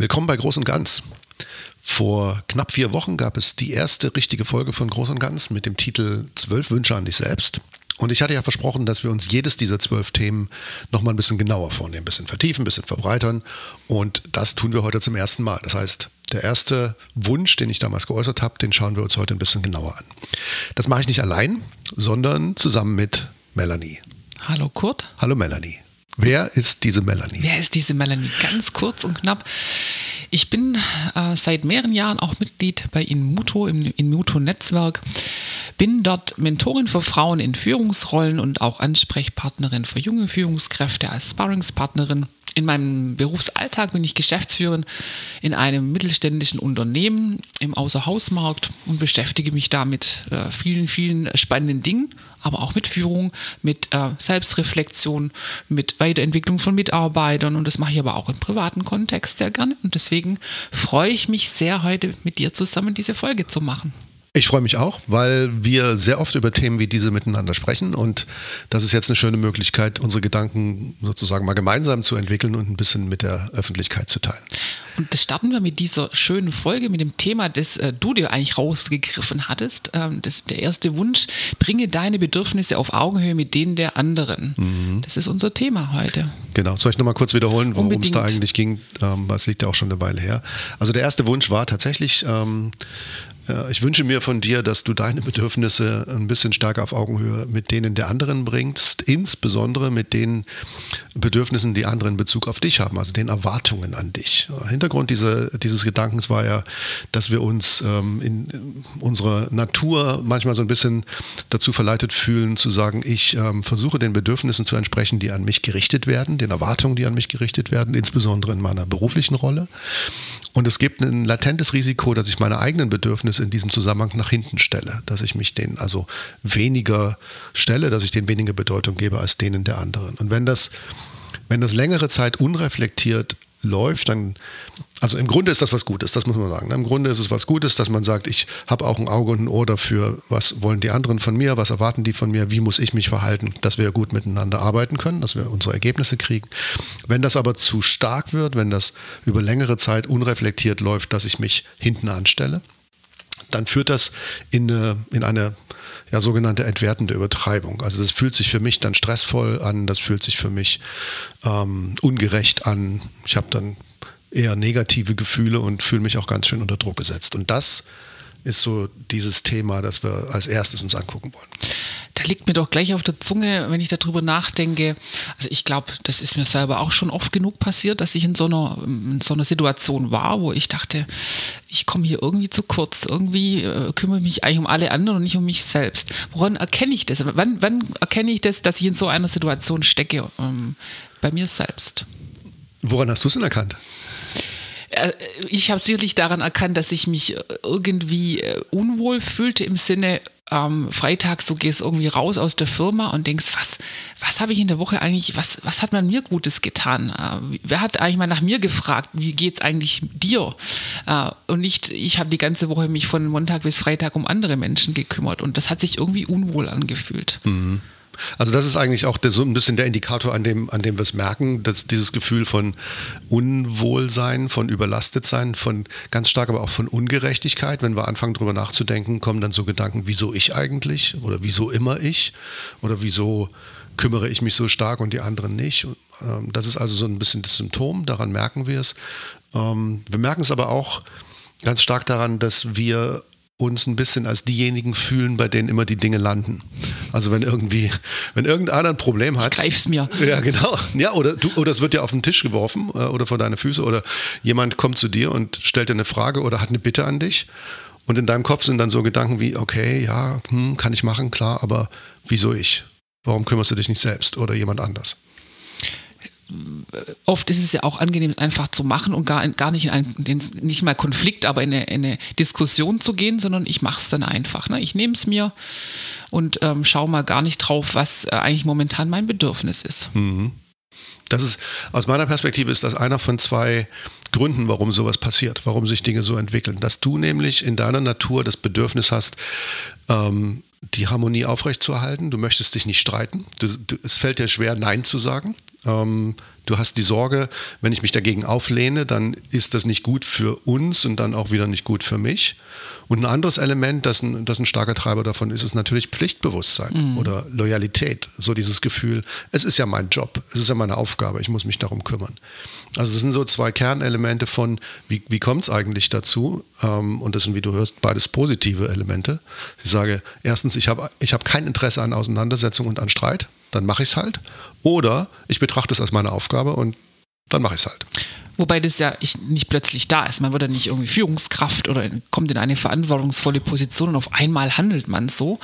Willkommen bei Groß und Ganz. Vor knapp vier Wochen gab es die erste richtige Folge von Groß und Ganz mit dem Titel Zwölf Wünsche an dich selbst. Und ich hatte ja versprochen, dass wir uns jedes dieser zwölf Themen nochmal ein bisschen genauer vornehmen, ein bisschen vertiefen, ein bisschen verbreitern. Und das tun wir heute zum ersten Mal. Das heißt, der erste Wunsch, den ich damals geäußert habe, den schauen wir uns heute ein bisschen genauer an. Das mache ich nicht allein, sondern zusammen mit Melanie. Hallo Kurt. Hallo Melanie. Wer ist diese Melanie? Wer ist diese Melanie? Ganz kurz und knapp. Ich bin äh, seit mehreren Jahren auch Mitglied bei Inmuto im Inmuto-Netzwerk. Bin dort Mentorin für Frauen in Führungsrollen und auch Ansprechpartnerin für junge Führungskräfte als Sparringspartnerin in meinem Berufsalltag bin ich Geschäftsführerin in einem mittelständischen Unternehmen im Außerhausmarkt und beschäftige mich da mit äh, vielen, vielen spannenden Dingen, aber auch mit Führung, mit äh, Selbstreflexion, mit Weiterentwicklung von Mitarbeitern und das mache ich aber auch im privaten Kontext sehr gerne und deswegen freue ich mich sehr, heute mit dir zusammen diese Folge zu machen. Ich freue mich auch, weil wir sehr oft über Themen wie diese miteinander sprechen und das ist jetzt eine schöne Möglichkeit, unsere Gedanken sozusagen mal gemeinsam zu entwickeln und ein bisschen mit der Öffentlichkeit zu teilen. Und das starten wir mit dieser schönen Folge, mit dem Thema, das äh, du dir eigentlich rausgegriffen hattest. Ähm, das, der erste Wunsch, bringe deine Bedürfnisse auf Augenhöhe mit denen der anderen. Mhm. Das ist unser Thema heute. Genau, soll ich nochmal kurz wiederholen, worum es da eigentlich ging? Ähm, es liegt ja auch schon eine Weile her. Also der erste Wunsch war tatsächlich, ähm, ich wünsche mir von dir, dass du deine Bedürfnisse ein bisschen stärker auf Augenhöhe mit denen der anderen bringst, insbesondere mit den Bedürfnissen, die andere in Bezug auf dich haben, also den Erwartungen an dich. Hintergrund diese, dieses Gedankens war ja, dass wir uns ähm, in unserer Natur manchmal so ein bisschen dazu verleitet fühlen, zu sagen, ich ähm, versuche den Bedürfnissen zu entsprechen, die an mich gerichtet werden, den Erwartungen, die an mich gerichtet werden, insbesondere in meiner beruflichen Rolle. Und es gibt ein latentes Risiko, dass ich meine eigenen Bedürfnisse in diesem Zusammenhang nach hinten stelle, dass ich mich denen also weniger stelle, dass ich denen weniger Bedeutung gebe als denen der anderen. Und wenn das, wenn das längere Zeit unreflektiert läuft, dann, also im Grunde ist das was Gutes, das muss man sagen. Im Grunde ist es was Gutes, dass man sagt, ich habe auch ein Auge und ein Ohr dafür, was wollen die anderen von mir, was erwarten die von mir, wie muss ich mich verhalten, dass wir gut miteinander arbeiten können, dass wir unsere Ergebnisse kriegen. Wenn das aber zu stark wird, wenn das über längere Zeit unreflektiert läuft, dass ich mich hinten anstelle, dann führt das in eine, in eine ja, sogenannte entwertende Übertreibung. Also das fühlt sich für mich dann stressvoll an, das fühlt sich für mich ähm, ungerecht an. Ich habe dann eher negative Gefühle und fühle mich auch ganz schön unter Druck gesetzt. Und das ist so dieses Thema, das wir als erstes uns angucken wollen. Da liegt mir doch gleich auf der Zunge, wenn ich darüber nachdenke. Also ich glaube, das ist mir selber auch schon oft genug passiert, dass ich in so einer, in so einer Situation war, wo ich dachte, ich komme hier irgendwie zu kurz. Irgendwie äh, kümmere ich mich eigentlich um alle anderen und nicht um mich selbst. Woran erkenne ich das? Wann, wann erkenne ich das, dass ich in so einer Situation stecke? Ähm, bei mir selbst. Woran hast du es denn erkannt? Äh, ich habe sicherlich daran erkannt, dass ich mich irgendwie äh, unwohl fühlte im Sinne, ähm, freitags, du gehst irgendwie raus aus der Firma und denkst, was, was habe ich in der Woche eigentlich, was, was hat man mir Gutes getan? Äh, wer hat eigentlich mal nach mir gefragt, wie geht es eigentlich dir? Äh, und nicht, ich habe die ganze Woche mich von Montag bis Freitag um andere Menschen gekümmert und das hat sich irgendwie unwohl angefühlt. Mhm. Also das ist eigentlich auch der, so ein bisschen der Indikator, an dem, an dem wir es merken, dass dieses Gefühl von Unwohlsein, von Überlastetsein, von ganz stark aber auch von Ungerechtigkeit. Wenn wir anfangen darüber nachzudenken, kommen dann so Gedanken, wieso ich eigentlich oder wieso immer ich oder wieso kümmere ich mich so stark und die anderen nicht. Ähm, das ist also so ein bisschen das Symptom, daran merken wir es. Ähm, wir merken es aber auch ganz stark daran, dass wir uns ein bisschen als diejenigen fühlen, bei denen immer die Dinge landen. Also wenn irgendwie, wenn irgendeiner ein Problem hat. Ich greif's mir. Ja, genau. Ja, oder, du, oder es wird dir auf den Tisch geworfen äh, oder vor deine Füße oder jemand kommt zu dir und stellt dir eine Frage oder hat eine Bitte an dich. Und in deinem Kopf sind dann so Gedanken wie, okay, ja, hm, kann ich machen, klar, aber wieso ich? Warum kümmerst du dich nicht selbst oder jemand anders? Oft ist es ja auch angenehm, einfach zu machen und gar, gar nicht in einen, nicht mal Konflikt, aber in eine, in eine Diskussion zu gehen, sondern ich mache es dann einfach. Ne? Ich nehme es mir und ähm, schaue mal gar nicht drauf, was äh, eigentlich momentan mein Bedürfnis ist. Mhm. Das ist, aus meiner Perspektive ist das einer von zwei Gründen, warum sowas passiert, warum sich Dinge so entwickeln. Dass du nämlich in deiner Natur das Bedürfnis hast, ähm, die Harmonie aufrechtzuerhalten. Du möchtest dich nicht streiten. Du, du, es fällt dir schwer, Nein zu sagen Ähm, du hast die Sorge, wenn ich mich dagegen auflehne, dann ist das nicht gut für uns und dann auch wieder nicht gut für mich. Und ein anderes Element, das ein, das ein starker Treiber davon ist, ist natürlich Pflichtbewusstsein mhm. oder Loyalität. So dieses Gefühl, es ist ja mein Job, es ist ja meine Aufgabe, ich muss mich darum kümmern. Also das sind so zwei Kernelemente von, wie, wie kommt es eigentlich dazu? Ähm, und das sind, wie du hörst, beides positive Elemente. Ich sage, erstens, ich habe ich hab kein Interesse an Auseinandersetzung und an Streit, dann mache ich es halt. Oder ich betrachte es als meine Aufgabe und dann mache ich es halt. Wobei das ja nicht plötzlich da ist. Man wird ja nicht irgendwie Führungskraft oder kommt in eine verantwortungsvolle Position und auf einmal handelt man so,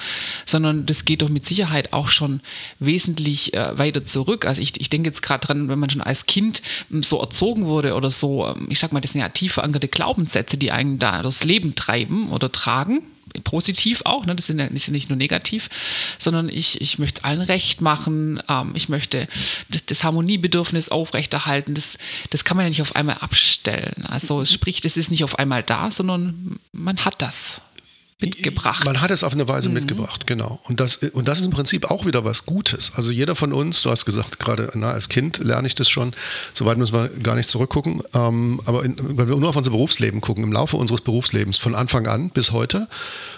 sondern das geht doch mit Sicherheit auch schon wesentlich äh, weiter zurück. Also ich, ich denke jetzt gerade dran, wenn man schon als Kind ähm, so erzogen wurde oder so, ähm, ich sag mal, das sind ja tief verankerte Glaubenssätze, die einen da durchs Leben treiben oder tragen positiv auch, ne? das, ist ja, nicht nur negativ, sondern ich, ich möchte allen recht machen, ähm, ich möchte das, das, Harmoniebedürfnis aufrechterhalten, das, das kann man ja nicht auf einmal abstellen. Also sprich, das ist nicht auf einmal da, sondern man hat das mitgebracht. Man hat es auf eine Weise mhm. mitgebracht, genau. Und das, und das ist im Prinzip auch wieder was Gutes. Also jeder von uns, du hast gesagt, gerade na, als Kind lerne ich das schon, soweit müssen wir gar nicht zurückgucken, ähm, aber in, wenn wir nur auf unser Berufsleben gucken, im Laufe unseres Berufslebens, von Anfang an bis heute,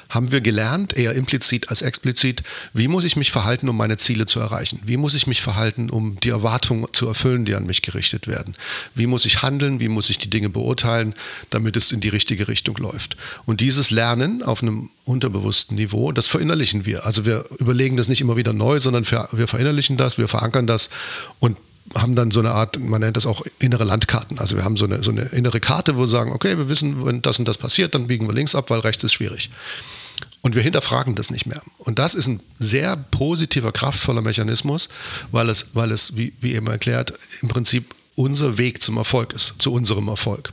haben wir gelernt, eher implizit als explizit, wie muss ich mich verhalten, um meine Ziele zu erreichen? Wie muss ich mich verhalten, um die Erwartungen zu erfüllen, die an mich gerichtet werden? Wie muss ich handeln? Wie muss ich die Dinge beurteilen, damit es in die richtige Richtung läuft? Und dieses Lernen auf einem unterbewussten Niveau, das verinnerlichen wir. Also wir überlegen das nicht immer wieder neu, sondern wir verinnerlichen das, wir verankern das und haben dann so eine Art, man nennt das auch innere Landkarten. Also wir haben so eine, so eine innere Karte, wo wir sagen, okay, wir wissen, wenn das und das passiert, dann biegen wir links ab, weil rechts ist schwierig. Und wir hinterfragen das nicht mehr. Und das ist ein sehr positiver, kraftvoller Mechanismus, weil es, weil es wie, wie eben erklärt, im Prinzip unser Weg zum Erfolg ist, zu unserem Erfolg.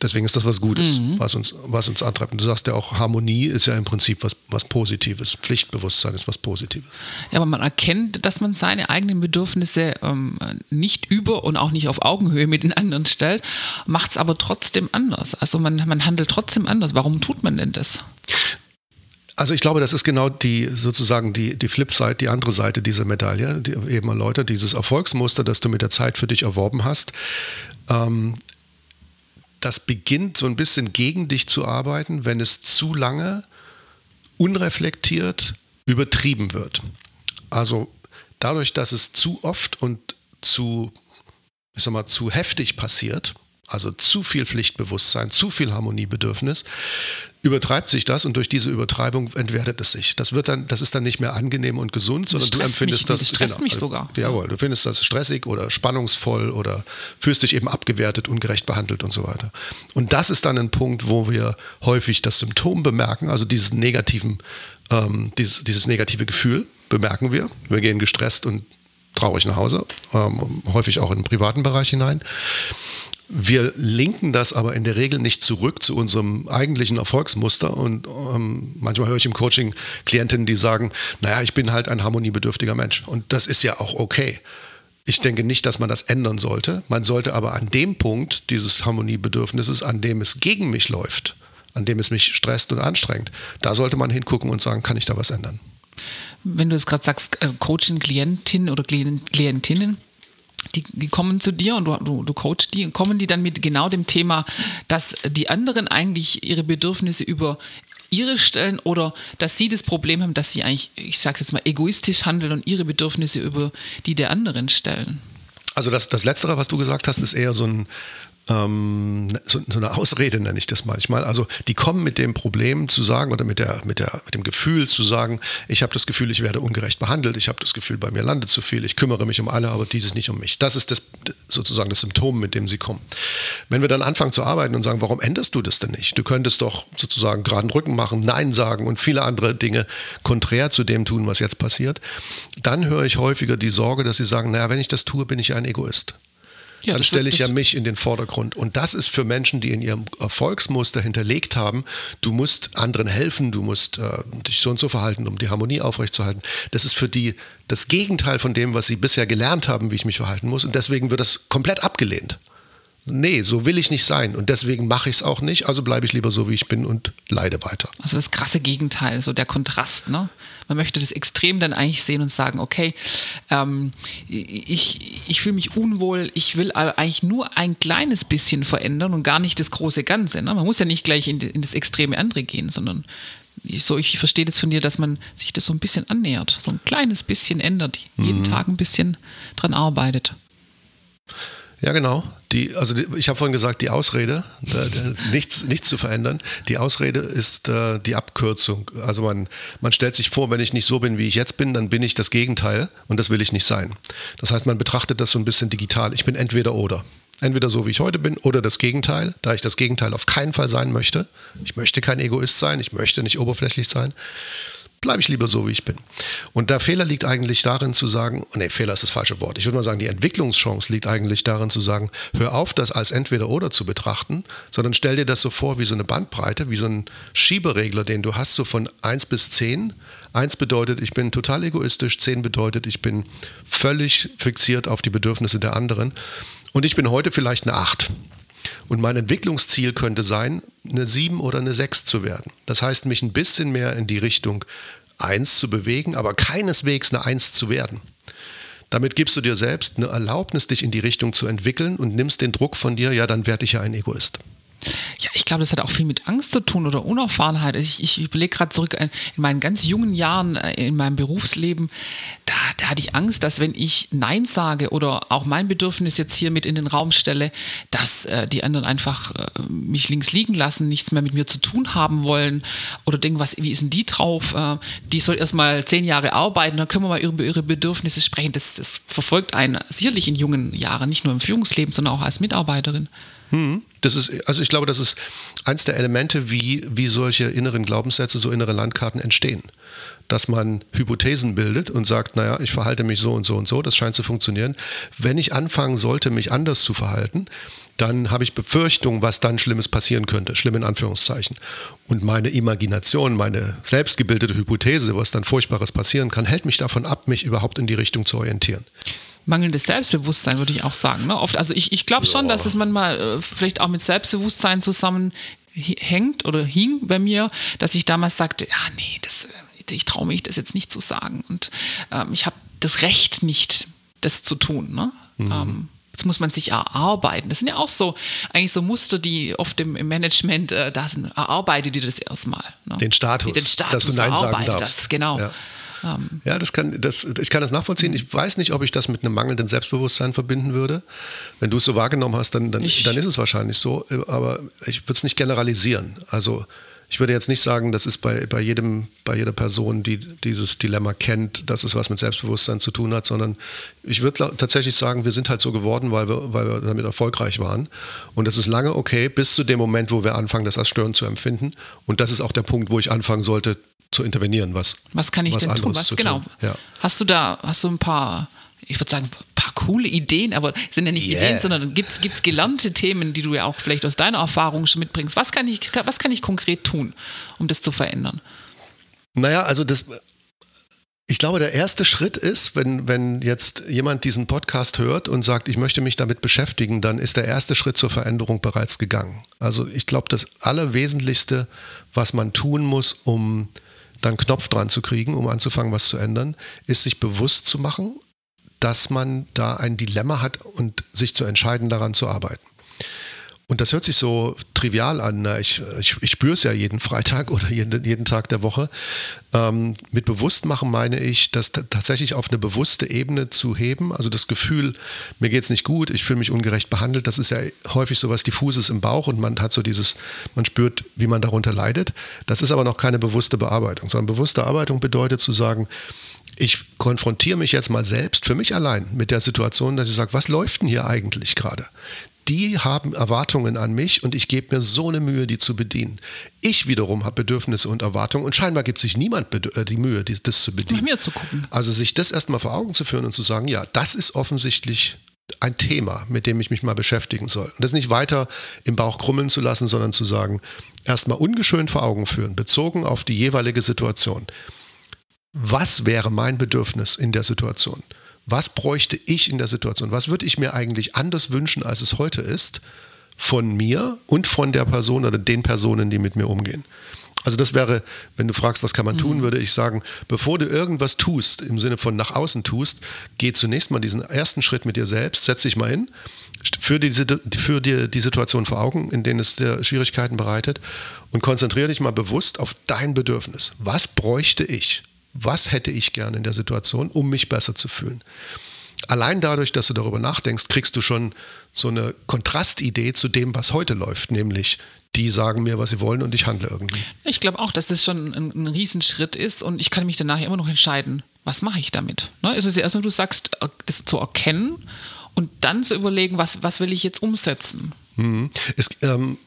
Deswegen ist das was Gutes, mhm. was, uns, was uns antreibt. Und du sagst ja auch, Harmonie ist ja im Prinzip was, was Positives. Pflichtbewusstsein ist was Positives. Ja, aber man erkennt, dass man seine eigenen Bedürfnisse ähm, nicht über und auch nicht auf Augenhöhe mit den anderen stellt, macht es aber trotzdem anders. Also man, man handelt trotzdem anders. Warum tut man denn das? Also ich glaube, das ist genau die sozusagen die, die Flipside, die andere Seite dieser Medaille, die eben erläutert, dieses Erfolgsmuster, das du mit der Zeit für dich erworben hast. Ähm, das beginnt so ein bisschen gegen dich zu arbeiten, wenn es zu lange unreflektiert übertrieben wird. Also dadurch, dass es zu oft und zu, ich sag mal, zu heftig passiert, also zu viel Pflichtbewusstsein, zu viel Harmoniebedürfnis, übertreibt sich das und durch diese Übertreibung entwertet es sich. Das wird dann, das ist dann nicht mehr angenehm und gesund, sondern du empfindest mich, das. Das stresst genau, mich sogar. Jawohl, du findest das stressig oder spannungsvoll oder fühlst dich eben abgewertet, ungerecht behandelt und so weiter. Und das ist dann ein Punkt, wo wir häufig das Symptom bemerken, also dieses negativen, ähm, dieses, dieses negative Gefühl bemerken wir. Wir gehen gestresst und traurig nach Hause, ähm, häufig auch in den privaten Bereich hinein. Wir linken das aber in der Regel nicht zurück zu unserem eigentlichen Erfolgsmuster. Und ähm, manchmal höre ich im Coaching Klientinnen, die sagen, naja, ich bin halt ein harmoniebedürftiger Mensch. Und das ist ja auch okay. Ich denke nicht, dass man das ändern sollte. Man sollte aber an dem Punkt dieses Harmoniebedürfnisses, an dem es gegen mich läuft, an dem es mich stresst und anstrengt, da sollte man hingucken und sagen, kann ich da was ändern? Wenn du es gerade sagst, äh, Coaching, Klientinnen oder Klientinnen, die, die, kommen zu dir und du, du, du coachst die und kommen die dann mit genau dem Thema, dass die anderen eigentlich ihre Bedürfnisse über ihre stellen oder dass sie das Problem haben, dass sie eigentlich, ich sage jetzt mal, egoistisch handeln und ihre Bedürfnisse über die der anderen stellen. Also das, das Letztere, was du gesagt hast, ist eher so ein, ähm, so, so, eine Ausrede nenne ich das manchmal. Also die kommen mit dem Problem zu sagen oder mit, der, mit, der, mit dem Gefühl zu sagen, ich habe das Gefühl, ich werde ungerecht behandelt, ich habe das Gefühl, bei mir landet zu viel, ich kümmere mich um alle, aber dieses nicht um mich. Das ist das, sozusagen das Symptom, mit dem sie kommen. Wenn wir dann anfangen zu arbeiten und sagen, warum änderst du das denn nicht? Du könntest doch sozusagen geraden Rücken machen, Nein sagen und viele andere Dinge konträr zu dem tun, was jetzt passiert, dann höre ich häufiger die Sorge, dass sie sagen, naja, wenn ich das tue, bin ich ein Egoist. Ja, dann stelle ich ja mich in den Vordergrund. Und das ist für Menschen, die in ihrem Erfolgsmuster hinterlegt haben, du musst anderen helfen, du musst äh, dich so und so verhalten, um die Harmonie aufrechtzuerhalten. Das ist für die das Gegenteil von dem, was sie bisher gelernt haben, wie ich mich verhalten muss. Und deswegen wird das komplett abgelehnt. Nee, so will ich nicht sein und deswegen mache ich es auch nicht, also bleibe ich lieber so, wie ich bin und leide weiter. Also das krasse Gegenteil, so der Kontrast, ne? Man möchte das Extrem dann eigentlich sehen und sagen, okay, ähm, ich, ich fühle mich unwohl, ich will aber eigentlich nur ein kleines bisschen verändern und gar nicht das große Ganze. Ne? Man muss ja nicht gleich in, in das extreme andere gehen, sondern ich, so, ich verstehe das von dir, dass man sich das so ein bisschen annähert, so ein kleines bisschen ändert, jeden mhm. Tag ein bisschen dran arbeitet. Ja, genau. Die, also die, ich habe vorhin gesagt, die Ausrede, da, da, nichts, nichts zu verändern. Die Ausrede ist äh, die Abkürzung. Also man, man stellt sich vor, wenn ich nicht so bin, wie ich jetzt bin, dann bin ich das Gegenteil und das will ich nicht sein. Das heißt, man betrachtet das so ein bisschen digital. Ich bin entweder oder. Entweder so, wie ich heute bin, oder das Gegenteil, da ich das Gegenteil auf keinen Fall sein möchte. Ich möchte kein Egoist sein, ich möchte nicht oberflächlich sein bleibe ich lieber so, wie ich bin. Und der Fehler liegt eigentlich darin zu sagen, nee, Fehler ist das falsche Wort. Ich würde mal sagen, die Entwicklungschance liegt eigentlich darin zu sagen, hör auf, das als entweder oder zu betrachten, sondern stell dir das so vor wie so eine Bandbreite, wie so ein Schieberegler, den du hast, so von 1 bis 10. 1 bedeutet, ich bin total egoistisch, 10 bedeutet, ich bin völlig fixiert auf die Bedürfnisse der anderen. Und ich bin heute vielleicht eine 8. Und mein Entwicklungsziel könnte sein, eine 7 oder eine 6 zu werden. Das heißt, mich ein bisschen mehr in die Richtung 1 zu bewegen, aber keineswegs eine 1 zu werden. Damit gibst du dir selbst eine Erlaubnis, dich in die Richtung zu entwickeln und nimmst den Druck von dir, ja, dann werde ich ja ein Egoist. Ja, ich glaube, das hat auch viel mit Angst zu tun oder Unerfahrenheit. Ich, ich überlege gerade zurück in meinen ganz jungen Jahren äh, in meinem Berufsleben, da, da hatte ich Angst, dass wenn ich Nein sage oder auch mein Bedürfnis jetzt hier mit in den Raum stelle, dass äh, die anderen einfach äh, mich links liegen lassen, nichts mehr mit mir zu tun haben wollen oder denken, was, wie ist denn die drauf? Äh, die soll erstmal zehn Jahre arbeiten, dann können wir mal über ihre Bedürfnisse sprechen. Das, das verfolgt einen sicherlich in jungen Jahren, nicht nur im Führungsleben, sondern auch als Mitarbeiterin. Hm. Das ist, also ich glaube, das ist eins der Elemente, wie, wie solche inneren Glaubenssätze, so innere Landkarten entstehen. Dass man Hypothesen bildet und sagt, naja, ich verhalte mich so und so und so, das scheint zu funktionieren. Wenn ich anfangen sollte, mich anders zu verhalten, dann habe ich Befürchtungen, was dann Schlimmes passieren könnte, schlimm in Anführungszeichen. Und meine Imagination, meine selbstgebildete Hypothese, was dann Furchtbares passieren kann, hält mich davon ab, mich überhaupt in die Richtung zu orientieren mangelndes Selbstbewusstsein, würde ich auch sagen. Ne? Oft, also ich, ich glaube schon, ja. dass es manchmal äh, vielleicht auch mit Selbstbewusstsein zusammenhängt oder hing bei mir, dass ich damals sagte, ja, nee, das, äh, ich traue mich das jetzt nicht zu sagen. Und ähm, ich habe das Recht nicht, das zu tun. Ne? Mhm. Ähm, das muss man sich erarbeiten. Das sind ja auch so eigentlich so Muster, die oft im, im Management äh, da sind. Erarbeite dir das erstmal. Ne? Den Status, den Status, dass du Nein sagen darfst. Das, genau. Ja. Ja, das kann, das, ich kann das nachvollziehen. Ich weiß nicht, ob ich das mit einem mangelnden Selbstbewusstsein verbinden würde. Wenn du es so wahrgenommen hast, dann, dann, dann ist es wahrscheinlich so. Aber ich würde es nicht generalisieren. Also ich würde jetzt nicht sagen, das ist bei, bei, jedem, bei jeder Person, die dieses Dilemma kennt, dass es was mit Selbstbewusstsein zu tun hat, sondern ich würde tatsächlich sagen, wir sind halt so geworden, weil wir, weil wir damit erfolgreich waren. Und das ist lange okay, bis zu dem Moment, wo wir anfangen, das als störend zu empfinden. Und das ist auch der Punkt, wo ich anfangen sollte, zu intervenieren. Was, was kann ich was denn tun? Was, genau. Tun. Ja. Hast du da, hast du ein paar, ich würde sagen, ein paar coole Ideen, aber sind ja nicht yeah. Ideen, sondern gibt es gelernte Themen, die du ja auch vielleicht aus deiner Erfahrung schon mitbringst? Was kann ich, was kann ich konkret tun, um das zu verändern? Naja, also das, ich glaube, der erste Schritt ist, wenn, wenn jetzt jemand diesen Podcast hört und sagt, ich möchte mich damit beschäftigen, dann ist der erste Schritt zur Veränderung bereits gegangen. Also ich glaube, das Allerwesentlichste, was man tun muss, um dann Knopf dran zu kriegen, um anzufangen, was zu ändern, ist sich bewusst zu machen, dass man da ein Dilemma hat und sich zu entscheiden, daran zu arbeiten. Und das hört sich so trivial an. Ich, ich, ich spüre es ja jeden Freitag oder jeden, jeden Tag der Woche. Ähm, mit Bewusstmachen meine ich, das tatsächlich auf eine bewusste Ebene zu heben. Also das Gefühl, mir geht es nicht gut, ich fühle mich ungerecht behandelt. Das ist ja häufig so was Diffuses im Bauch und man hat so dieses, man spürt, wie man darunter leidet. Das ist aber noch keine bewusste Bearbeitung, sondern bewusste Arbeitung bedeutet zu sagen, ich konfrontiere mich jetzt mal selbst für mich allein mit der Situation, dass ich sage, was läuft denn hier eigentlich gerade? Die haben Erwartungen an mich und ich gebe mir so eine Mühe, die zu bedienen. Ich wiederum habe Bedürfnisse und Erwartungen und scheinbar gibt sich niemand äh, die Mühe, das zu bedienen. Nach mir zu gucken. Also sich das erstmal vor Augen zu führen und zu sagen, ja, das ist offensichtlich ein Thema, mit dem ich mich mal beschäftigen soll. Und das nicht weiter im Bauch krummeln zu lassen, sondern zu sagen, erstmal ungeschönt vor Augen führen, bezogen auf die jeweilige Situation. Was wäre mein Bedürfnis in der Situation? Was bräuchte ich in der Situation? Was würde ich mir eigentlich anders wünschen, als es heute ist, von mir und von der Person oder den Personen, die mit mir umgehen? Also das wäre, wenn du fragst, was kann man tun, mhm. würde ich sagen, bevor du irgendwas tust, im Sinne von nach außen tust, geh zunächst mal diesen ersten Schritt mit dir selbst, setz dich mal hin, führ, die, führ dir die Situation vor Augen, in denen es dir Schwierigkeiten bereitet und konzentriere dich mal bewusst auf dein Bedürfnis. Was bräuchte ich? Was hätte ich gerne in der Situation, um mich besser zu fühlen? Allein dadurch, dass du darüber nachdenkst, kriegst du schon so eine Kontrastidee zu dem, was heute läuft, nämlich die sagen mir, was sie wollen und ich handle irgendwie. Ich glaube auch, dass das schon ein, ein Riesenschritt ist und ich kann mich danach immer noch entscheiden, was mache ich damit. Ne? Es ist ja erstmal, du sagst, das zu erkennen und dann zu überlegen, was, was will ich jetzt umsetzen. Mhm. Es, ähm,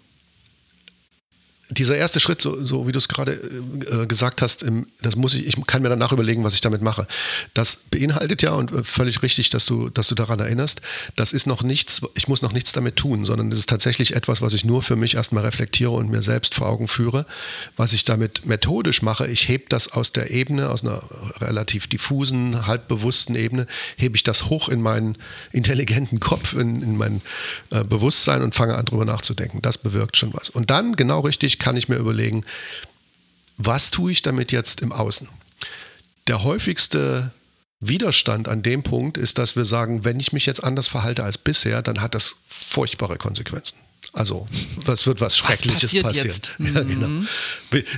dieser erste Schritt, so, so wie du es gerade äh, gesagt hast, im, das muss ich, ich kann mir danach überlegen, was ich damit mache. Das beinhaltet ja, und äh, völlig richtig, dass du, dass du daran erinnerst, das ist noch nichts, ich muss noch nichts damit tun, sondern das ist tatsächlich etwas, was ich nur für mich erstmal reflektiere und mir selbst vor Augen führe. Was ich damit methodisch mache, ich hebe das aus der Ebene, aus einer relativ diffusen, halbbewussten Ebene, hebe ich das hoch in meinen intelligenten Kopf, in, in mein äh, Bewusstsein und fange an, drüber nachzudenken. Das bewirkt schon was. Und dann, genau richtig, kann ich mir überlegen, was tue ich damit jetzt im Außen? Der häufigste Widerstand an dem Punkt ist, dass wir sagen, wenn ich mich jetzt anders verhalte als bisher, dann hat das furchtbare Konsequenzen. Also, das wird was Schreckliches was passieren. Ja, genau. Mhm.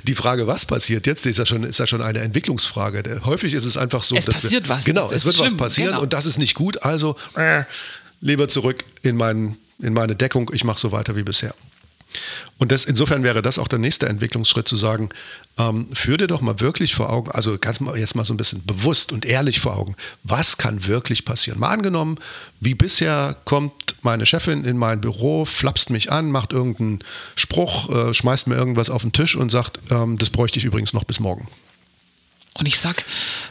Die Frage, was passiert jetzt, ist ja schon, ist ja schon eine Entwicklungsfrage. Häufig ist es einfach so, es dass passiert wir, was. Genau, es, es wird schlimm. was passieren genau. und das ist nicht gut. Also äh, lieber zurück in, mein, in meine Deckung. Ich mache so weiter wie bisher. Und das, insofern wäre das auch der nächste Entwicklungsschritt zu sagen, ähm, führ dir doch mal wirklich vor Augen, also ganz mal jetzt mal so ein bisschen bewusst und ehrlich vor Augen, was kann wirklich passieren? Mal angenommen, wie bisher kommt meine Chefin in mein Büro, flapst mich an, macht irgendeinen Spruch, äh, schmeißt mir irgendwas auf den Tisch und sagt, ähm, das bräuchte ich übrigens noch bis morgen. Und ich sag,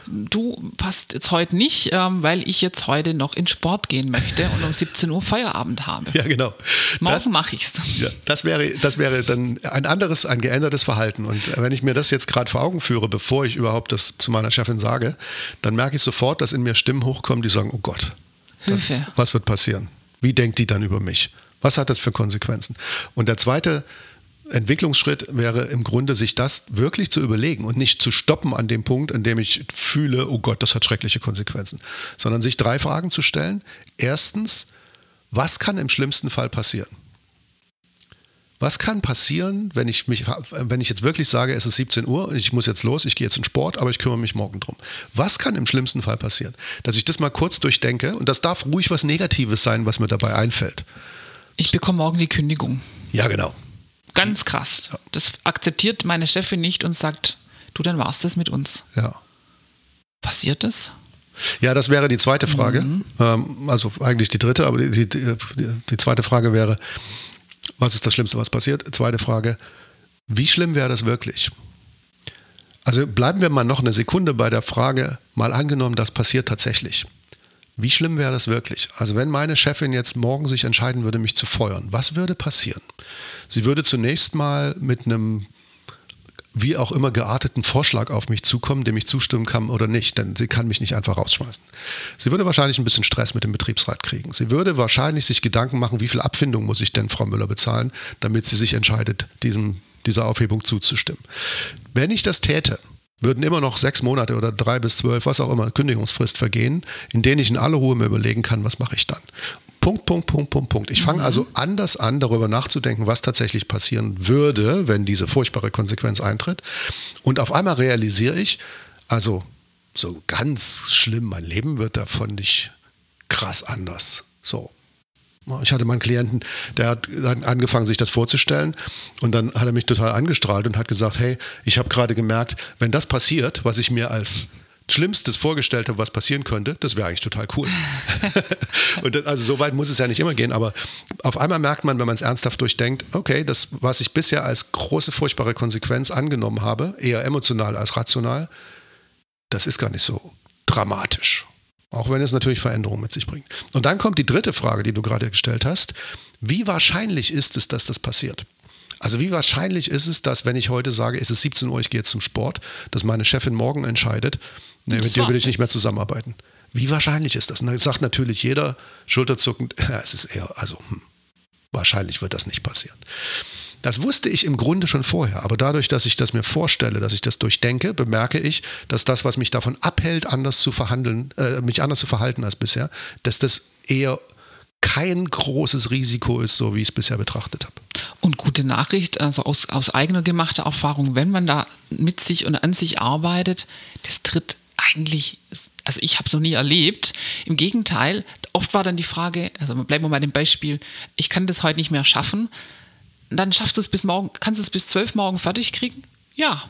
du passt jetzt heute nicht, ähm, weil ich jetzt heute noch in Sport gehen möchte und um 17 Uhr Feierabend habe. Ja, genau. Morgen mache ich's. Ja, das wäre, das wäre dann ein anderes, ein geändertes Verhalten. Und wenn ich mir das jetzt gerade vor Augen führe, bevor ich überhaupt das zu meiner Chefin sage, dann merke ich sofort, dass in mir Stimmen hochkommen, die sagen, oh Gott, Hilfe. Das, was wird passieren? Wie denkt die dann über mich? Was hat das für Konsequenzen? Und der zweite Entwicklungsschritt wäre im Grunde, sich das wirklich zu überlegen und nicht zu stoppen an dem Punkt, an dem ich fühle, oh Gott, das hat schreckliche Konsequenzen, sondern sich drei Fragen zu stellen. Erstens, was kann im schlimmsten Fall passieren? Was kann passieren, wenn ich mich, wenn ich jetzt wirklich sage, es ist 17 Uhr und ich muss jetzt los, ich gehe jetzt in Sport, aber ich kümmere mich morgen drum. Was kann im schlimmsten Fall passieren? Dass ich das mal kurz durchdenke und das darf ruhig was Negatives sein, was mir dabei einfällt. Ich bekomme morgen die Kündigung. Ja, genau. Ganz krass. Das akzeptiert meine Chefin nicht und sagt, du, dann war's das mit uns. Ja. Passiert das? Ja, das wäre die zweite Frage. Mhm. Ähm, also eigentlich die dritte, aber die, die, die, zweite Frage wäre, was ist das Schlimmste, was passiert? Zweite Frage, wie schlimm wäre das wirklich? Also bleiben wir mal noch eine Sekunde bei der Frage, mal angenommen, das passiert tatsächlich. Wie schlimm wäre das wirklich? Also wenn meine Chefin jetzt morgen sich entscheiden würde, mich zu feuern, was würde passieren? Sie würde zunächst mal mit einem wie auch immer gearteten Vorschlag auf mich zukommen, dem ich zustimmen kann oder nicht, denn sie kann mich nicht einfach rausschmeißen. Sie würde wahrscheinlich ein bisschen Stress mit dem Betriebsrat kriegen. Sie würde wahrscheinlich sich Gedanken machen, wie viel Abfindung muss ich denn Frau Müller bezahlen, damit sie sich entscheidet, diesem, dieser Aufhebung zuzustimmen. Wenn ich das täte, würden immer noch sechs Monate oder drei bis zwölf, was auch immer, Kündigungsfrist vergehen, in denen ich in aller Ruhe mir überlegen kann, was mache ich dann. Punkt, Punkt, Punkt, Punkt, Punkt. Ich fange mhm. also anders an, darüber nachzudenken, was tatsächlich passieren würde, wenn diese furchtbare Konsequenz eintritt. Und auf einmal realisiere ich, also so ganz schlimm, mein Leben wird davon nicht krass anders. So, ich hatte mal einen Klienten, der hat angefangen, sich das vorzustellen und dann hat er mich total angestrahlt und hat gesagt, hey, ich habe gerade gemerkt, wenn das passiert, was ich mir als Schlimmstes vorgestellt habe, was passieren könnte, das wäre eigentlich total cool. und das, also so weit muss es ja nicht immer gehen, aber auf einmal merkt man, wenn man es ernsthaft durchdenkt, okay, das, was ich bisher als große, furchtbare Konsequenz angenommen habe, eher emotional als rational, das ist gar nicht so dramatisch. Auch wenn es natürlich Veränderungen mit sich bringt. Und dann kommt die dritte Frage, die du gerade gestellt hast. Wie wahrscheinlich ist es, dass das passiert? Also wie wahrscheinlich ist es, dass wenn ich heute sage, es ist 17 Uhr, ich gehe jetzt zum Sport, dass meine Chefin morgen entscheidet, nee, mit dir will ich nicht mehr zusammenarbeiten. Wie wahrscheinlich ist das? Und dann sagt natürlich jeder schulterzuckend, ja, es ist eher, also hm, wahrscheinlich wird das nicht passieren. Das wusste ich im Grunde schon vorher, aber dadurch, dass ich das mir vorstelle, dass ich das durchdenke, bemerke ich, dass das, was mich davon abhält, anders zu verhandeln, äh, mich anders zu verhalten als bisher, dass das eher kein großes Risiko ist, so wie ich es bisher betrachtet habe. Und gute Nachricht, also aus, aus eigener gemachter Erfahrung, wenn man da mit sich und an sich arbeitet, das tritt eigentlich, also ich habe es noch nie erlebt. Im Gegenteil, oft war dann die Frage, also bleiben wir mal dem Beispiel, ich kann das heute nicht mehr schaffen dann schaffst du es bis morgen, kannst du es bis zwölf morgen fertig kriegen? Ja.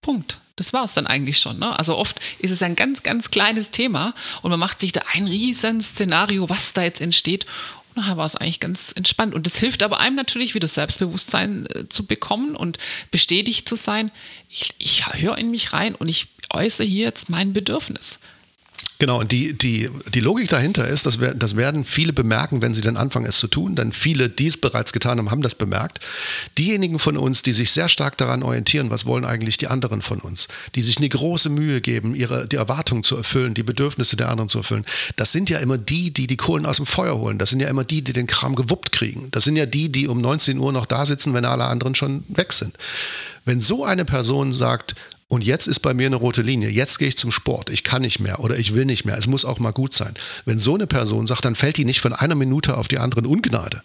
Punkt. Das war es dann eigentlich schon. Ne? Also oft ist es ein ganz, ganz kleines Thema und man macht sich da ein riesen Szenario, was da jetzt entsteht. Und nachher war es eigentlich ganz entspannt. Und das hilft aber einem natürlich wieder Selbstbewusstsein äh, zu bekommen und bestätigt zu sein. Ich, ich höre in mich rein und ich äußere hier jetzt mein Bedürfnis. Genau, und die, die, die Logik dahinter ist, dass wir, das werden viele bemerken, wenn sie dann anfangen, es zu tun. Denn viele, die es bereits getan haben, haben das bemerkt. Diejenigen von uns, die sich sehr stark daran orientieren, was wollen eigentlich die anderen von uns, die sich eine große Mühe geben, ihre, die Erwartungen zu erfüllen, die Bedürfnisse der anderen zu erfüllen, das sind ja immer die, die die Kohlen aus dem Feuer holen. Das sind ja immer die, die den Kram gewuppt kriegen. Das sind ja die, die um 19 Uhr noch da sitzen, wenn alle anderen schon weg sind. Wenn so eine Person sagt, und jetzt ist bei mir eine rote Linie. Jetzt gehe ich zum Sport. Ich kann nicht mehr oder ich will nicht mehr. Es muss auch mal gut sein. Wenn so eine Person sagt, dann fällt die nicht von einer Minute auf die andere in Ungnade,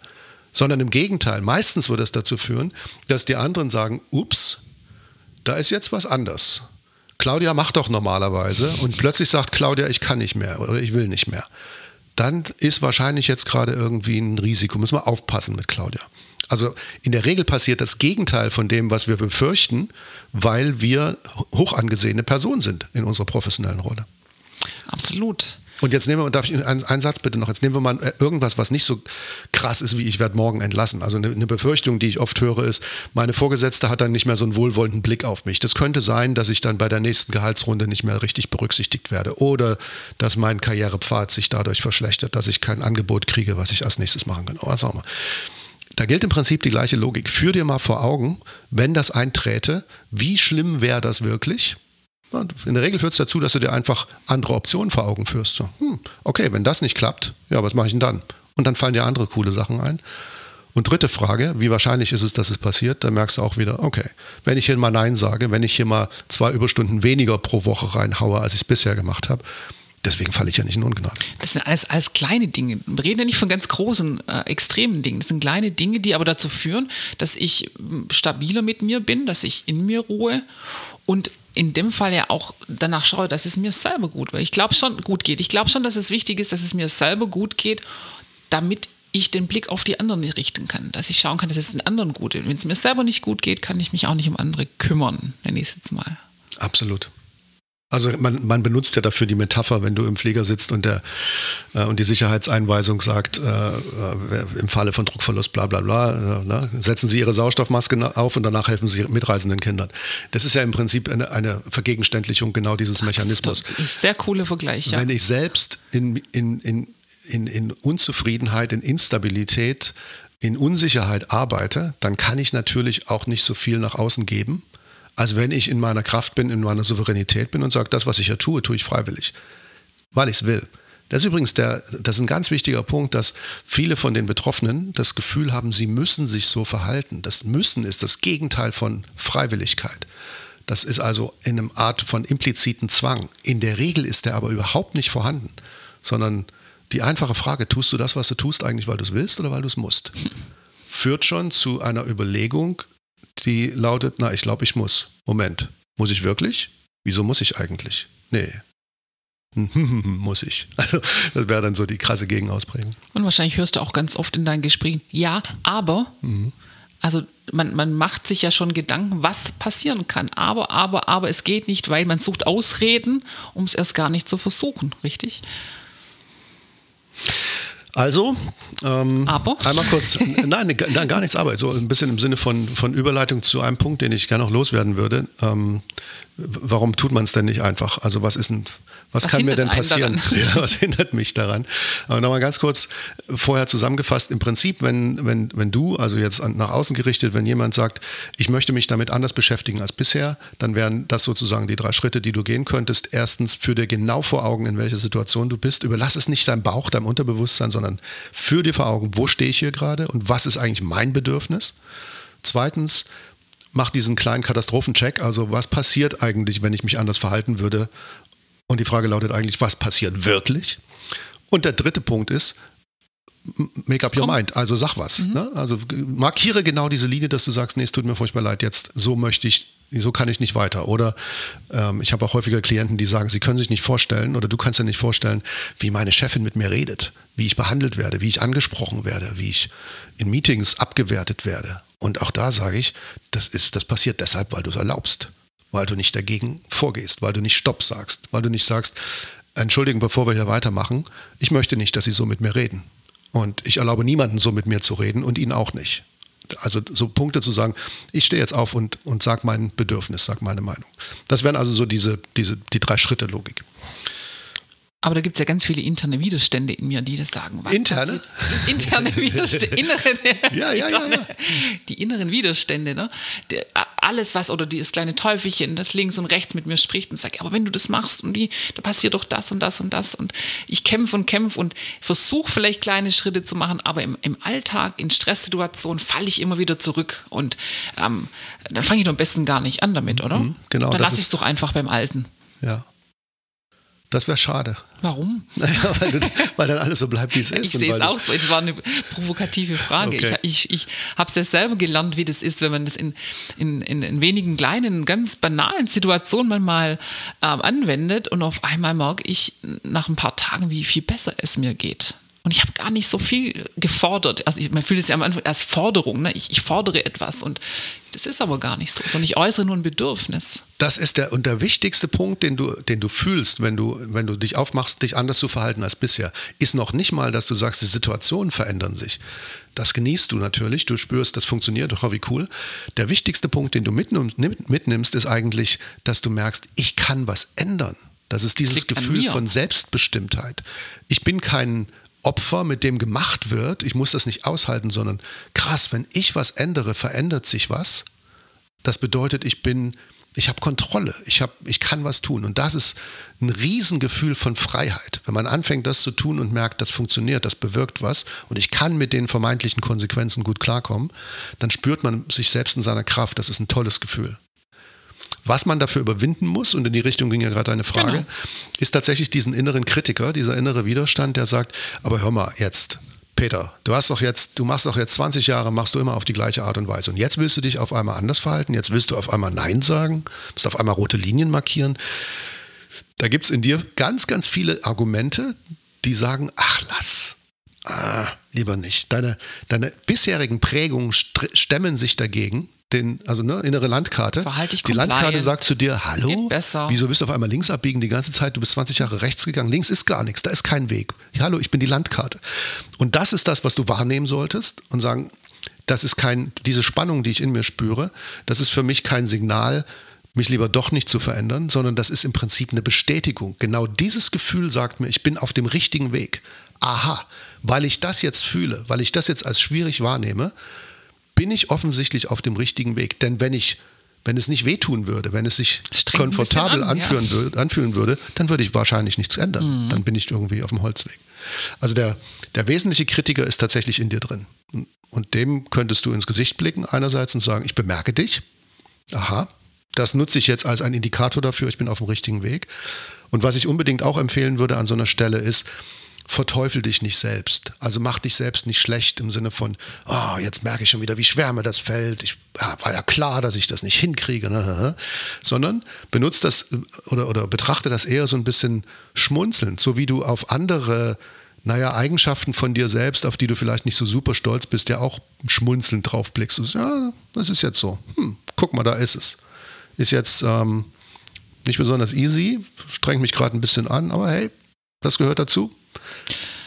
sondern im Gegenteil. Meistens wird es dazu führen, dass die anderen sagen, ups, da ist jetzt was anders. Claudia macht doch normalerweise und plötzlich sagt Claudia, ich kann nicht mehr oder ich will nicht mehr. Dann ist wahrscheinlich jetzt gerade irgendwie ein Risiko. Müssen wir aufpassen mit Claudia. Also in der Regel passiert das Gegenteil von dem, was wir befürchten, weil wir hoch angesehene Personen sind in unserer professionellen Rolle. Absolut. Und jetzt nehmen wir, darf ich einen, einen, Satz bitte noch, jetzt nehmen wir mal äh, irgendwas, was nicht so krass ist, wie ich werde morgen entlassen. Also eine, eine, Befürchtung, die ich oft höre, ist, meine Vorgesetzte hat dann nicht mehr so einen wohlwollenden Blick auf mich. Das könnte sein, dass ich dann bei der nächsten Gehaltsrunde nicht mehr richtig berücksichtigt werde oder dass mein Karrierepfad sich dadurch verschlechtert, dass ich kein Angebot kriege, was ich als nächstes machen kann. Was auch immer. Da gilt im Prinzip die gleiche Logik. Führ dir mal vor Augen, wenn das einträte, wie schlimm wäre das wirklich? In der Regel führt es dazu, dass du dir einfach andere Optionen vor Augen führst. So, hm, okay, wenn das nicht klappt, ja, was mache ich denn dann? Und dann fallen dir andere coole Sachen ein. Und dritte Frage, wie wahrscheinlich ist es, dass es passiert? Da merkst du auch wieder, okay, wenn ich hier mal Nein sage, wenn ich hier mal zwei Überstunden weniger pro Woche reinhaue, als ich es bisher gemacht habe, Deswegen falle ich ja nicht in Ungnade. Das sind alles, alles kleine Dinge. Wir reden ja nicht von ganz großen, äh, extremen Dingen. Das sind kleine Dinge, die aber dazu führen, dass ich hm, stabiler mit mir bin, dass ich in mir ruhe und in dem Fall ja auch danach schaue, dass es mir selber gut weil Ich glaube schon, gut geht. Ich glaube schon, dass es wichtig ist, dass es mir selber gut geht, damit ich den Blick auf die anderen richten kann. Dass ich schauen kann, dass es den anderen gut geht. Wenn es mir selber nicht gut geht, kann ich mich auch nicht um andere kümmern, nenne ich es jetzt mal. Absolut. Also man, man benutzt ja dafür die Metapher, wenn du im Flieger sitzt und, der, äh, und die Sicherheitseinweisung sagt, äh, äh, im Falle von Druckverlust, bla bla bla, äh, ne, setzen Sie Ihre Sauerstoffmaske auf und danach helfen Sie mitreisenden Kindern. Das ist ja im Prinzip eine, eine Vergegenständlichung genau dieses Mechanismus. Das ist sehr coole Vergleich, ja. Wenn ich selbst in, in, in, in, in Unzufriedenheit, in Instabilität, in Unsicherheit arbeite, dann kann ich natürlich auch nicht so viel nach außen geben als wenn ich in meiner Kraft bin, in meiner Souveränität bin und sage, das, was ich hier tue, tue ich freiwillig, weil ich es will. Das ist übrigens der, das ist ein ganz wichtiger Punkt, dass viele von den Betroffenen das Gefühl haben, sie müssen sich so verhalten. Das Müssen ist das Gegenteil von Freiwilligkeit. Das ist also in einem Art von impliziten Zwang. In der Regel ist der aber überhaupt nicht vorhanden, sondern die einfache Frage, tust du das, was du tust, eigentlich, weil du es willst oder weil du es musst, führt schon zu einer Überlegung, die lautet, na, ich glaube, ich muss. Moment, muss ich wirklich? Wieso muss ich eigentlich? Nee. muss ich. Also das wäre dann so die krasse Gegenausprägung. Und wahrscheinlich hörst du auch ganz oft in deinen Gesprächen, ja, aber. Mhm. Also man, man macht sich ja schon Gedanken, was passieren kann. Aber, aber, aber es geht nicht, weil man sucht Ausreden, um es erst gar nicht zu versuchen, richtig? Also, ähm, einmal kurz, nein, nein, gar nichts aber, so ein bisschen im Sinne von, von Überleitung zu einem Punkt, den ich gerne noch loswerden würde. Ähm, warum tut man es denn nicht einfach? Also was ist, ein, Was, was kann mir denn passieren? Ja, was hindert mich daran? Aber nochmal ganz kurz vorher zusammengefasst. Im Prinzip, wenn, wenn, wenn du, also jetzt nach außen gerichtet, wenn jemand sagt, ich möchte mich damit anders beschäftigen als bisher, dann wären das sozusagen die drei Schritte, die du gehen könntest. Erstens, führ dir genau vor Augen, in welcher Situation du bist. Überlass es nicht deinem Bauch, deinem Unterbewusstsein, sondern führ dir vor Augen, wo stehe ich hier gerade und was ist eigentlich mein Bedürfnis. Zweitens, mach diesen kleinen Katastrophencheck. Also was passiert eigentlich, wenn ich mich anders verhalten würde und die Frage lautet eigentlich, was passiert wirklich? Und der dritte Punkt ist, make up your Komm. mind, also sag was. Mhm. Ne? Also markiere genau diese Linie, dass du sagst, nee, es tut mir furchtbar leid, jetzt so möchte ich, so kann ich nicht weiter. Oder ähm, ich habe auch häufiger Klienten, die sagen, sie können sich nicht vorstellen oder du kannst dir nicht vorstellen, wie meine Chefin mit mir redet, wie ich behandelt werde, wie ich angesprochen werde, wie ich in Meetings abgewertet werde. Und auch da sage ich, das ist, das passiert deshalb, weil du es erlaubst weil du nicht dagegen vorgehst, weil du nicht Stopp sagst, weil du nicht sagst, entschuldigen, bevor wir hier weitermachen, ich möchte nicht, dass Sie so mit mir reden. Und ich erlaube niemanden so mit mir zu reden und Ihnen auch nicht. Also so Punkte zu sagen, ich stehe jetzt auf und, und sage mein Bedürfnis, sage meine Meinung. Das wären also so diese, diese, die drei Schritte Logik. Aber da gibt es ja ganz viele interne Widerstände in mir, die das sagen. Was interne? Interne Widerstände, innere, ja, ja, interne, ja, ja, die inneren Widerstände. Ne? Die, alles, was, oder das kleine Teufelchen, das links und rechts mit mir spricht und sagt, aber wenn du das machst und die, da passiert doch das und das und das. Und ich kämpfe und kämpfe und versuche vielleicht kleine Schritte zu machen, aber im, im Alltag, in Stresssituationen, falle ich immer wieder zurück. Und ähm, dann fange ich doch am besten gar nicht an damit, oder? Mhm, genau. Dann lasse ich es doch einfach beim Alten. Ja. Das wäre schade. Warum? Naja, weil, du, weil, dann alles so bleibt, wie es ist. Ich sehe es auch so. Es war eine provokative Frage. Okay. Ich, ich, ich habe es ja selber gelernt, wie das ist, wenn man das in, in, in, in wenigen kleinen, ganz banalen Situationen manchmal äh, anwendet und auf einmal merke ich nach ein paar Tagen, wie viel besser es mir geht. Und ich habe gar nicht so viel gefordert. Also ich, man fühlt es ja am Anfang als Forderung. Ne? Ich, ich, fordere etwas und das ist aber gar nicht so, sondern ich äußere nur ein Bedürfnis. Das ist der und der wichtigste Punkt, den du, den du fühlst, wenn du, wenn du dich aufmachst, dich anders zu verhalten als bisher, ist noch nicht mal, dass du sagst, die Situationen verändern sich. Das genießt du natürlich, du spürst, das funktioniert, oh, wie cool. Der wichtigste Punkt, den du mitnimmst, mitnimmst, ist eigentlich, dass du merkst, ich kann was ändern. Das ist dieses Gefühl von Selbstbestimmtheit. Ich bin kein Opfer, mit dem gemacht wird. Ich muss das nicht aushalten, sondern krass, wenn ich was ändere, verändert sich was. Das bedeutet, ich bin, ich habe Kontrolle, ich, hab, ich kann was tun. Und das ist ein Riesengefühl von Freiheit. Wenn man anfängt, das zu tun und merkt, das funktioniert, das bewirkt was und ich kann mit den vermeintlichen Konsequenzen gut klarkommen, dann spürt man sich selbst in seiner Kraft. Das ist ein tolles Gefühl. Was man dafür überwinden muss, und in die Richtung ging ja gerade eine Frage, genau. ist tatsächlich diesen inneren Kritiker, dieser innere Widerstand, der sagt, aber hör mal, jetzt, Peter, du hast doch jetzt, du machst doch jetzt 20 Jahre, machst du immer auf die gleiche Art und Weise. Und jetzt willst du dich auf einmal anders verhalten, jetzt willst du auf einmal Nein sagen, willst auf einmal rote Linien markieren. Da gibt es in dir ganz, ganz viele Argumente, die sagen, ach lass, ah, lieber nicht. Deine, deine bisherigen Prägungen stemmen sich dagegen den, also ne, innere Landkarte. Verhalte ich die Landkarte sagt zu dir, hallo, wieso bist du auf einmal links abbiegen die ganze Zeit? Du bist 20 Jahre rechts gegangen. Links ist gar nichts, da ist kein Weg. hallo, ich bin die Landkarte. Und das ist das, was du wahrnehmen solltest und sagen, das ist kein, diese Spannung, die ich in mir spüre, das ist für mich kein Signal, mich lieber doch nicht zu verändern, sondern das ist im Prinzip eine Bestätigung. Genau dieses Gefühl sagt mir, ich bin auf dem richtigen Weg. Aha, weil ich das jetzt fühle, weil ich das jetzt als schwierig wahrnehme, bin ich offensichtlich auf dem richtigen Weg. Denn wenn ich wenn es nicht wehtun würde, wenn es sich Streng komfortabel an, anführen ja. würde, anfühlen würde, dann würde ich wahrscheinlich nichts ändern. Mhm. Dann bin ich irgendwie auf dem Holzweg. Also der, der wesentliche Kritiker ist tatsächlich in dir drin. Und dem könntest du ins Gesicht blicken einerseits und sagen, ich bemerke dich. Aha, das nutze ich jetzt als einen Indikator dafür, ich bin auf dem richtigen Weg. Und was ich unbedingt auch empfehlen würde an so einer Stelle ist, verteufel dich nicht selbst. Also mach dich selbst nicht schlecht im Sinne von, oh, jetzt merke ich schon wieder, wie schwer mir das fällt. Ich ja, war ja klar, dass ich das nicht hinkriege. Ne? Sondern benutze das oder, oder betrachte das eher so ein bisschen schmunzelnd, so wie du auf andere naja, Eigenschaften von dir selbst, auf die du vielleicht nicht so super stolz bist, ja auch schmunzelnd drauf blickst. Ja, das ist jetzt so. Hm, guck mal, da ist es. Ist jetzt ähm, nicht besonders easy, strengt mich gerade ein bisschen an, aber hey, das gehört dazu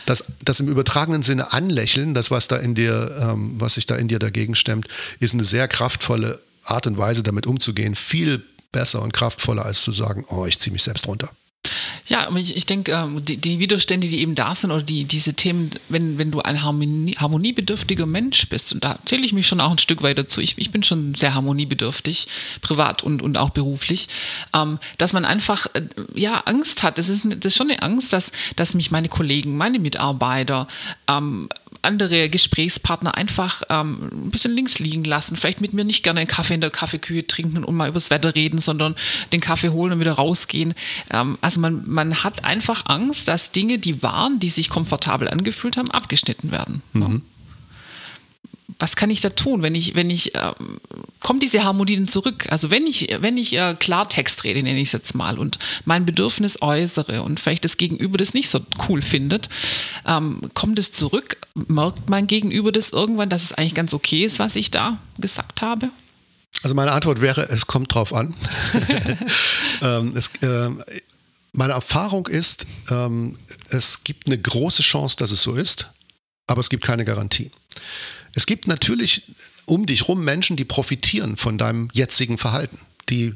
das, das im übertragenen Sinne anlächeln, das, was da in dir, ähm, was sich da in dir dagegen stemmt, ist eine sehr kraftvolle Art und Weise, damit umzugehen. Viel besser und kraftvoller, als zu sagen, oh, ich ziehe mich selbst runter. Ja, aber ich, ich denke, ähm, die, die, Widerstände, die eben da sind, oder die, diese Themen, wenn, wenn du ein Harmonie, harmoniebedürftiger Mensch bist, und da zähle ich mich schon auch ein Stück weit dazu, ich, ich bin schon sehr harmoniebedürftig, privat und, und auch beruflich, ähm, dass man einfach äh, ja, Angst hat. Das ist, das ist schon eine Angst, dass, dass mich meine Kollegen, meine Mitarbeiter, ähm, andere Gesprächspartner einfach ähm, ein bisschen links liegen lassen. Vielleicht mit mir nicht gerne einen Kaffee in der Kaffeekühe trinken und mal übers Wetter reden, sondern den Kaffee holen und wieder rausgehen. Ähm, also man, man hat einfach Angst, dass Dinge, die waren, die sich komfortabel angefühlt haben, abgeschnitten werden. Mhm. Was kann ich da tun, wenn ich, wenn ich, äh, kommt diese Harmonie denn zurück? Also wenn ich, wenn ich äh, Klartext rede, nenne ich es jetzt mal, und mein Bedürfnis äußere und vielleicht das Gegenüber das nicht so cool findet, ähm, kommt es zurück? Merkt mein Gegenüber das irgendwann, dass es eigentlich ganz okay ist, was ich da gesagt habe? Also meine Antwort wäre, es kommt drauf an. ähm, es, äh, meine Erfahrung ist, ähm, es gibt eine große Chance, dass es so ist, aber es gibt keine Garantie. Es gibt natürlich um dich rum Menschen, die profitieren von deinem jetzigen Verhalten. Die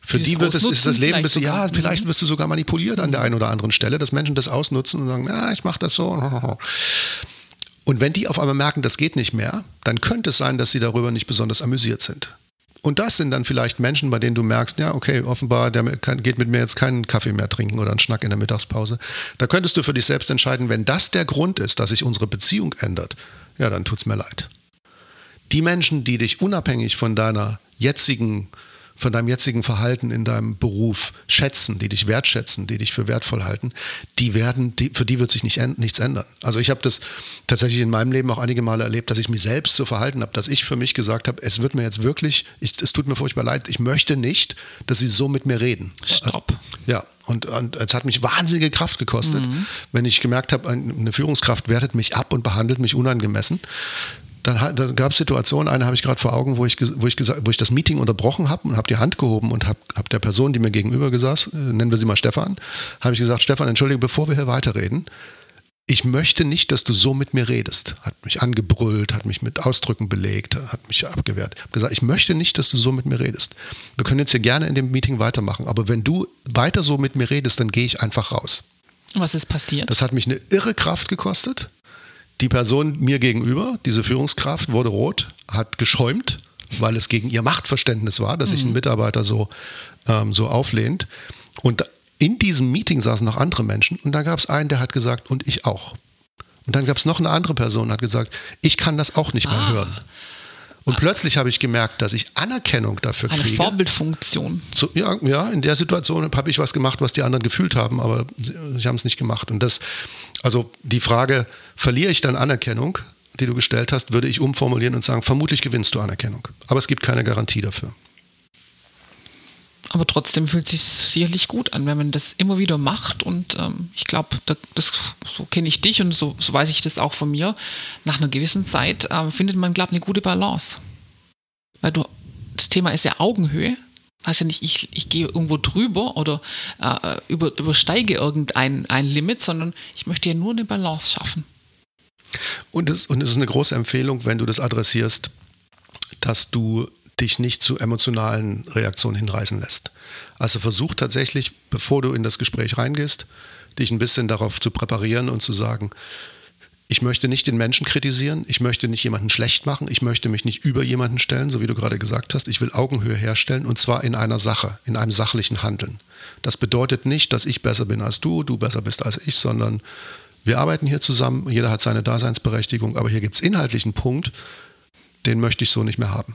für die wird es, ist das Leben ein bisschen, ja, vielleicht mhm. wirst du sogar manipuliert an der einen oder anderen Stelle, dass Menschen das ausnutzen und sagen, ja, ich mache das so. Und wenn die auf einmal merken, das geht nicht mehr, dann könnte es sein, dass sie darüber nicht besonders amüsiert sind. Und das sind dann vielleicht Menschen, bei denen du merkst, ja, okay, offenbar, der geht mit mir jetzt keinen Kaffee mehr trinken oder einen Schnack in der Mittagspause. Da könntest du für dich selbst entscheiden, wenn das der Grund ist, dass sich unsere Beziehung ändert, ja, dann tut es mir leid. Die Menschen, die dich unabhängig von deiner jetzigen von deinem jetzigen Verhalten in deinem Beruf schätzen, die dich wertschätzen, die dich für wertvoll halten, die werden, die, für die wird sich nicht, nichts ändern. Also ich habe das tatsächlich in meinem Leben auch einige Male erlebt, dass ich mich selbst so verhalten habe, dass ich für mich gesagt habe, es wird mir jetzt wirklich, ich, es tut mir furchtbar leid, ich möchte nicht, dass sie so mit mir reden. Stopp. Also, ja, und, und es hat mich wahnsinnige Kraft gekostet, mhm. wenn ich gemerkt habe, eine Führungskraft wertet mich ab und behandelt mich unangemessen dann, dann gab es Situationen, eine habe ich gerade vor Augen, wo ich, wo, ich gesagt, wo ich das Meeting unterbrochen habe und habe die Hand gehoben und habe hab der Person, die mir gegenüber gesaß, äh, nennen wir sie mal Stefan, habe ich gesagt, Stefan, entschuldige, bevor wir hier weiterreden, ich möchte nicht, dass du so mit mir redest. Hat mich angebrüllt, hat mich mit Ausdrücken belegt, hat mich abgewehrt. Ich habe gesagt, ich möchte nicht, dass du so mit mir redest. Wir können jetzt hier gerne in dem Meeting weitermachen, aber wenn du weiter so mit mir redest, dann gehe ich einfach raus. Was ist passiert? Das hat mich eine irre Kraft gekostet. Die Person mir gegenüber, diese Führungskraft, wurde rot, hat geschäumt, weil es gegen ihr Machtverständnis war, dass sich ein mhm. Mitarbeiter so, ähm, so auflehnt. Und in diesem Meeting saßen noch andere Menschen und da gab es einen, der hat gesagt, und ich auch. Und dann gab es noch eine andere Person, die hat gesagt, ich kann das auch nicht mehr ah. hören. Und plötzlich habe ich gemerkt, dass ich Anerkennung dafür kriege. Eine Vorbildfunktion. So, ja, ja, in der Situation habe ich was gemacht, was die anderen gefühlt haben, aber sie, sie haben es nicht gemacht. Und das, also die Frage, verliere ich dann Anerkennung, die du gestellt hast, würde ich umformulieren und sagen, vermutlich gewinnst du Anerkennung. Aber es gibt keine Garantie dafür. Aber trotzdem fühlt es sich sicherlich gut an, wenn man das immer wieder macht. Und ähm, ich glaube, so kenne ich dich und so, so, weiß ich das auch von mir. Nach einer gewissen Zeit äh, findet man, glaube ich, eine gute Balance. Weil du, das Thema ist ja Augenhöhe. Weiß ja nicht, ich, ich gehe irgendwo drüber oder äh, über, übersteige irgendein ein Limit, sondern ich möchte ja nur eine Balance schaffen. Und es, und es ist eine große Empfehlung, wenn du das adressierst, dass du dich nicht zu emotionalen Reaktionen hinreißen lässt. Also versuch tatsächlich, bevor du in das Gespräch reingehst, dich ein bisschen darauf zu präparieren und zu sagen, ich möchte nicht den Menschen kritisieren, ich möchte nicht jemanden schlecht machen, ich möchte mich nicht über jemanden stellen, so wie du gerade gesagt hast. Ich will Augenhöhe herstellen und zwar in einer Sache, in einem sachlichen Handeln. Das bedeutet nicht, dass ich besser bin als du, du besser bist als ich, sondern wir arbeiten hier zusammen, jeder hat seine Daseinsberechtigung, aber hier gibt es inhaltlichen Punkt, den möchte ich so nicht mehr haben.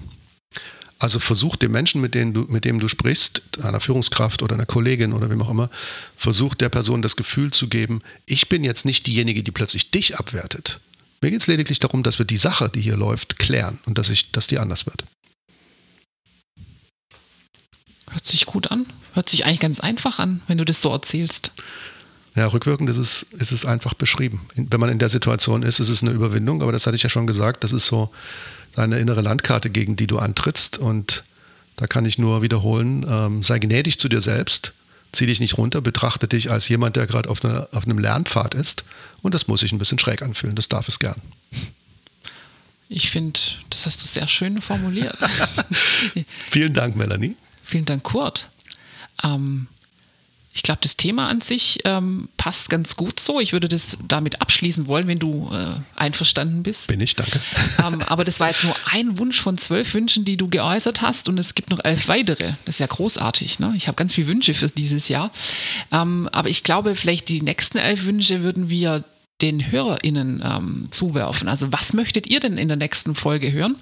Also versuch dem Menschen, mit, denen du, mit dem du sprichst, einer Führungskraft oder einer Kollegin oder wem auch immer, versuch der Person das Gefühl zu geben, ich bin jetzt nicht diejenige, die plötzlich dich abwertet. Mir geht es lediglich darum, dass wir die Sache, die hier läuft, klären und dass, ich, dass die anders wird. Hört sich gut an. Hört sich eigentlich ganz einfach an, wenn du das so erzählst. Ja, rückwirkend ist es, ist es einfach beschrieben. Wenn man in der Situation ist, ist es eine Überwindung, aber das hatte ich ja schon gesagt, das ist so deine innere Landkarte, gegen die du antrittst. Und da kann ich nur wiederholen, ähm, sei gnädig zu dir selbst, zieh dich nicht runter, betrachte dich als jemand, der gerade auf, eine, auf einem Lernpfad ist. Und das muss sich ein bisschen schräg anfühlen, das darf es gern. Ich finde, das hast du sehr schön formuliert. Vielen Dank, Melanie. Vielen Dank, Kurt. Ähm, Ich glaube, das Thema an sich ähm, passt ganz gut so. Ich würde das damit abschließen wollen, wenn du äh, einverstanden bist. Bin ich, danke. Ähm, aber das war jetzt nur ein Wunsch von zwölf Wünschen, die du geäußert hast und es gibt noch elf weitere. Das ist ja großartig. Ne? Ich habe ganz viele Wünsche für dieses Jahr. Ähm, aber ich glaube, vielleicht die nächsten elf Wünsche würden wir den HörerInnen ähm, zuwerfen. Also was möchtet ihr denn in der nächsten Folge hören?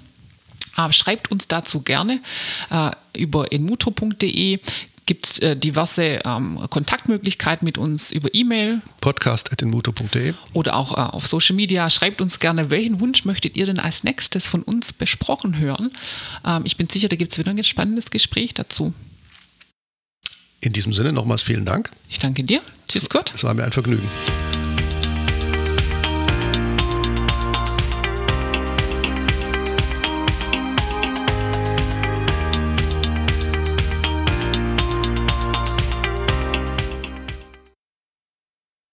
Uh, schreibt uns dazu gerne uh, über enmuto.de gibt es äh, diverse ähm, Kontaktmöglichkeiten mit uns über E-Mail. Podcast.inmuto.de Oder auch äh, auf Social Media. Schreibt uns gerne, welchen Wunsch möchtet ihr denn als nächstes von uns besprochen hören? Ähm, ich bin sicher, da gibt es wieder ein spannendes Gespräch dazu. In diesem Sinne nochmals vielen Dank. Ich danke dir. Tschüss, Kurt. Es war mir ein Vergnügen.